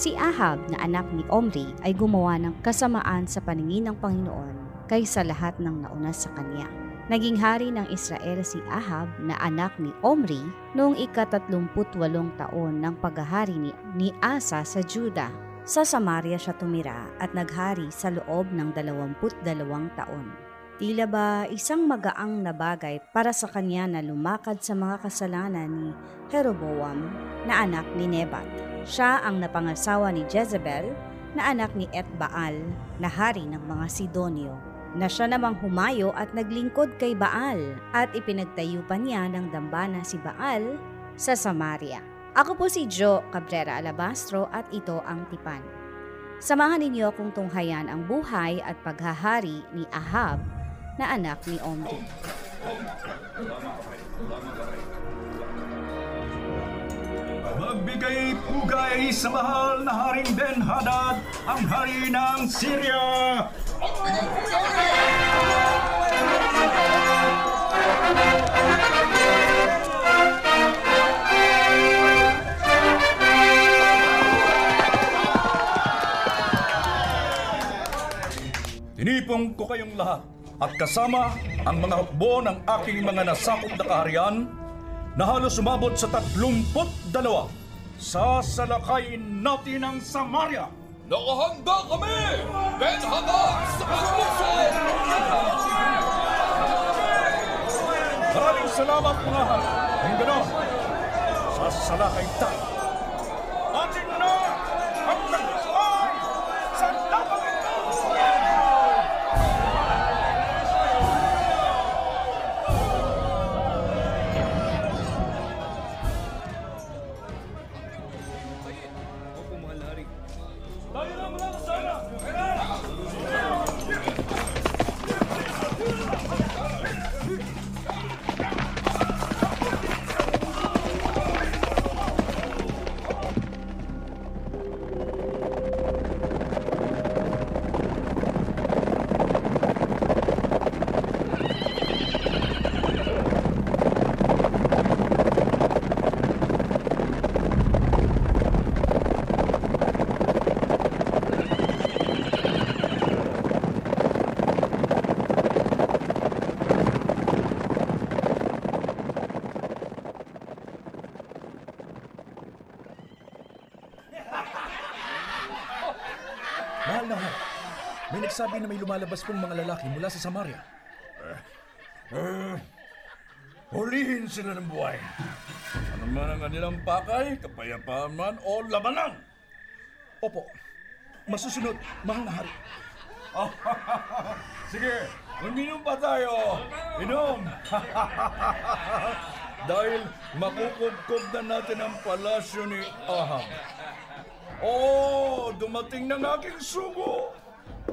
Si Ahab na anak ni Omri ay gumawa ng kasamaan sa paningin ng Panginoon kaysa lahat ng nauna sa kanya. Naging hari ng Israel si Ahab na anak ni Omri noong ikatatlumputwalong taon ng paghahari ni, ni Asa sa Juda. Sa Samaria siya tumira at naghari sa loob ng dalawamput dalawang taon. Tila ba isang magaang na bagay para sa kanya na lumakad sa mga kasalanan ni Jeroboam na anak ni Nebat. Siya ang napangasawa ni Jezebel na anak ni Etbaal na hari ng mga Sidonio na siya namang humayo at naglingkod kay Baal at ipinagtayo pa niya ng dambana si Baal sa Samaria. Ako po si Joe Cabrera Alabastro at ito ang Tipan. Samahan ninyo akong tunghayan ang buhay at paghahari ni Ahab na anak ni Omri. Magbigay pugay sa mahal na Haring Ben Hadad, ang hari ng Syria! Tinipong ko kayong lahat at kasama ang mga hukbo ng aking mga nasakop na kaharian na halos umabot sa tatlumput dalawa. Sasalakayin natin ang Samaria! Nakahanda kami! Ben Hadad sa paglusod! Maraming salamat mga hari. Kung gano'n, sasalakay tayo. Nagsabi na may lumalabas pong mga lalaki mula sa Samaria. Hulihin sila ng buhay. Ano man ang kanilang pakay, kapayapaan man o labanan. Opo, masusunod, mahal na hari. Sige, uminom pa tayo. Inom. Dahil makukubkob na natin ang palasyo ni Ahab. Oh, dumating ng aking sugo.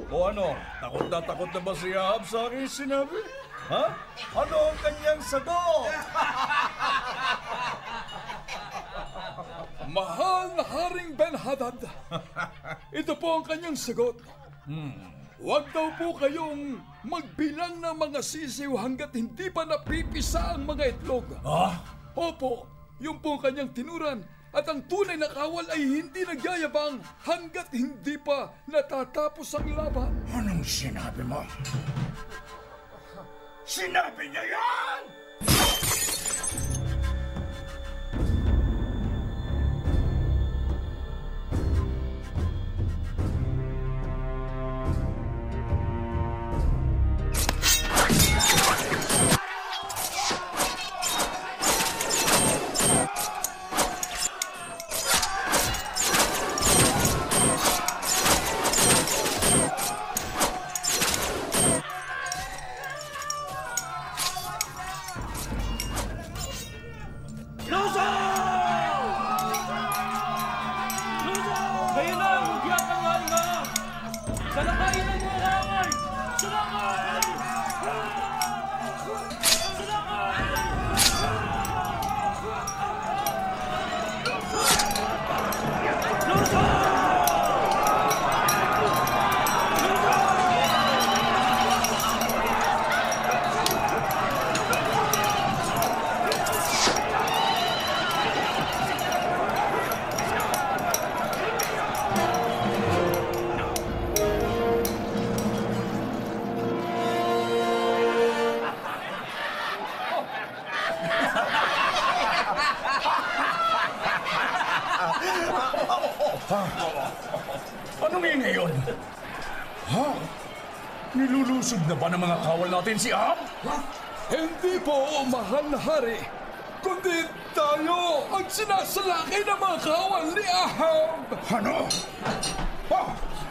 O ano, takot na takot na ba si Ahab sa aking sinabi? Ha? Ano ang kanyang sagot? Mahal na Haring Ben Hadad! Ito po ang kanyang sagot. Huwag daw po kayong magbilang ng mga sisiw hanggat hindi pa napipisa ang mga itlog. Ah? Opo, yun po ang kanyang tinuran. At ang tunay na kawal ay hindi nagyayabang hanggat hindi pa natatapos ang laban. Anong sinabi mo? Sinabi niya yan! الحمد Nilulusog na ba ng mga kawal natin si Ahab? Hindi po, mahal na hari. Kundi tayo ang sinasalakay ng mga kawal ni Ahab. Ano? Ha?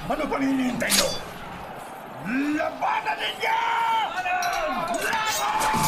Ano pa hinihintay nyo? Labanan ninyo! Oh,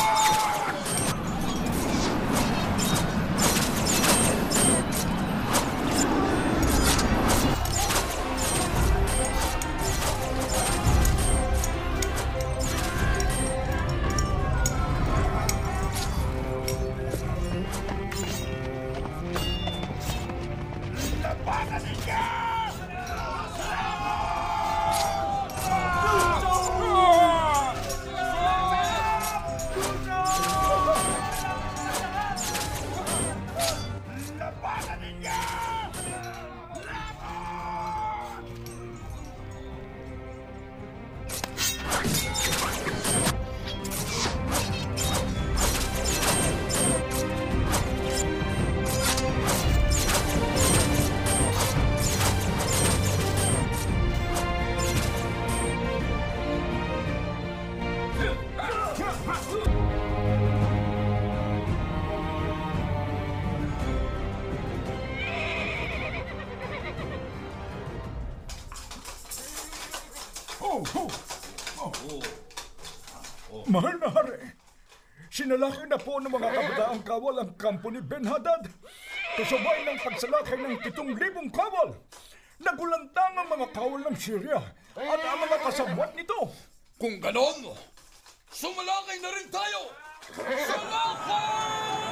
Mahal na hari, sinalakay na po ng mga kabataang kawal ang kampo ni Ben Hadad. Kasabay ng pagsalakay ng pitong libong kawal. Nagulantang ang mga kawal ng Syria at ang mga kasabwat nito. Kung ganon, sumalakay na rin tayo. Salakay!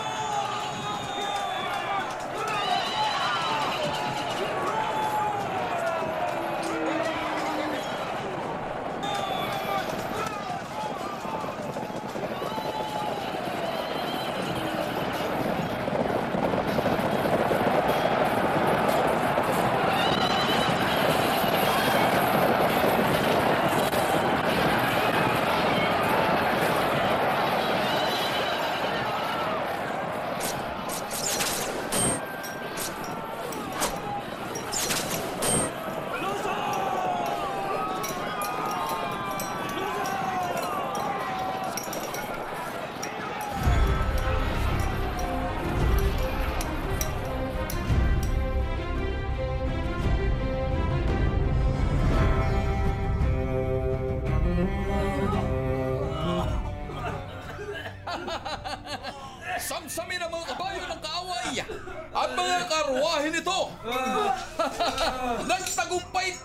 Nito. Nagtagumpay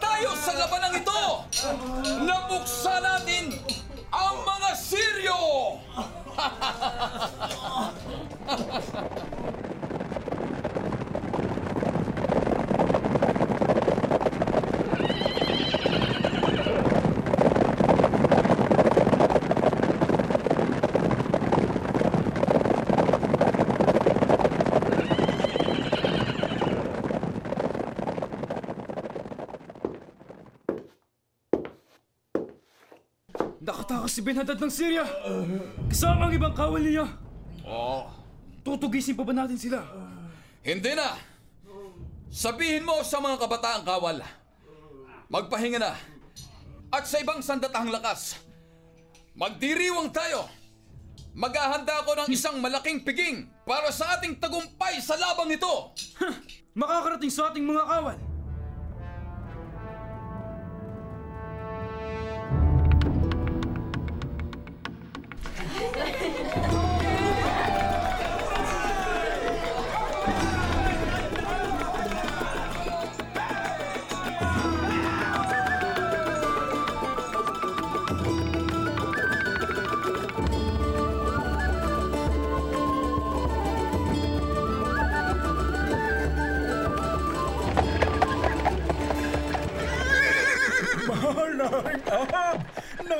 Nakatakas si Ben-Hadad ng Syria! Kasama ang ibang kawal niya! Oh, Tutugisin pa ba natin sila? hindi na. Sabihin mo sa mga kabataang kawal. Magpahinga na. At sa ibang sandatahang lakas, magdiriwang tayo. Maghahanda ako ng isang malaking piging para sa ating tagumpay sa labang ito. Makakarating sa ating mga kawal!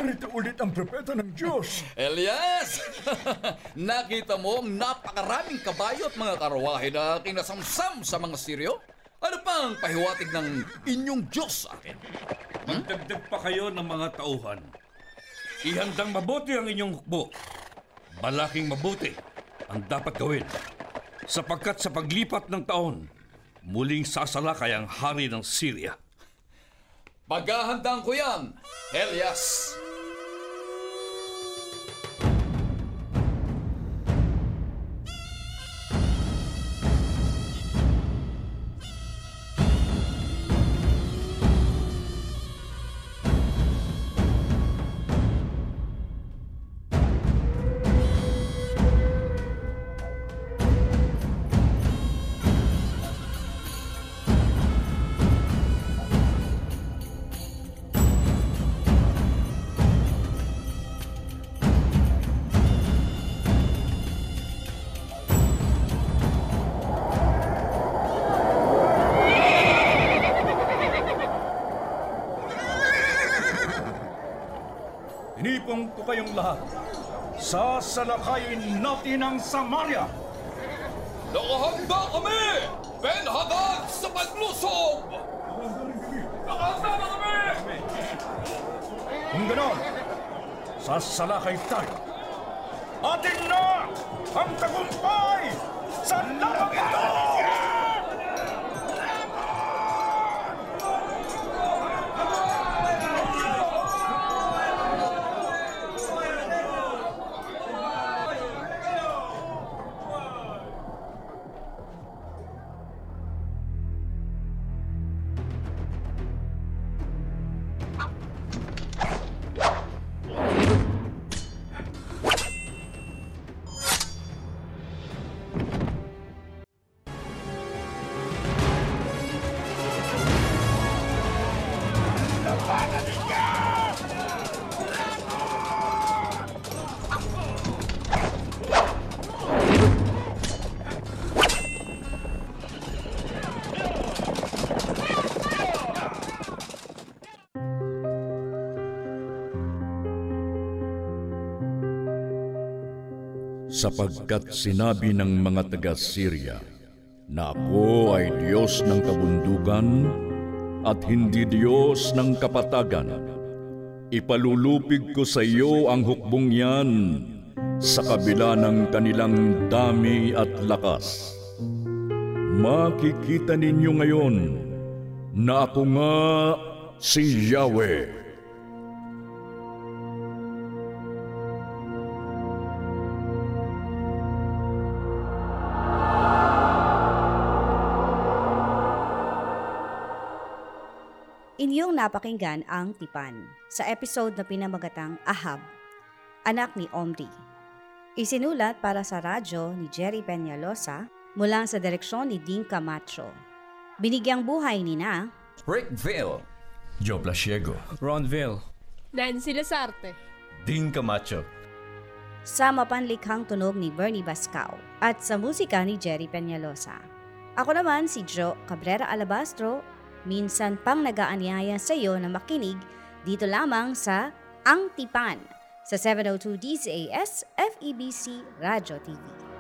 Narito ulit ang propeta ng Diyos. Elias! Nakita mo ang napakaraming kabayo at mga karwahe na aking nasamsam sa mga Siryo? Ano pa ang pahiwatig ng inyong Diyos sa akin? Magdagdag pa kayo ng mga tauhan. Ihandang mabuti ang inyong hukbo. Malaking mabuti ang dapat gawin. Sapagkat sa paglipat ng taon, muling sasalakay ang hari ng Syria. Paghahandaan ko yan, Elias. Inipong ko kayong lahat. Sasalakayin natin ang Samaria. Nakahanda kami! Ben Hadad sa paglusob! Nakahanda na kami! Kung ganon, sasalakay tayo. Atin na ang tagumpay sa laban ito! Sapagkat sinabi ng mga taga-Syria na ako ay Diyos ng kabundugan at hindi Diyos ng kapatagan. Ipalulupig ko sa iyo ang hukbong yan sa kabila ng kanilang dami at lakas. Makikita ninyo ngayon na ako nga si Yahweh. Napakinggan ang Tipan sa episode na pinamagatang Ahab, anak ni Omri. Isinulat para sa radyo ni Jerry Peñalosa mula sa direksyon ni Dean Camacho. Binigyang buhay ni na Rickville. Joe Blasiego. Ronville. Nancy Lasarte. Dean Camacho. sa mapanlikhang tunog ni Bernie Bascao at sa musika ni Jerry Peñalosa. Ako naman si Joe Cabrera Alabastro, minsan pang nagaanyaya sa iyo na makinig dito lamang sa Ang Tipan sa 702 DZAS FEBC Radio TV.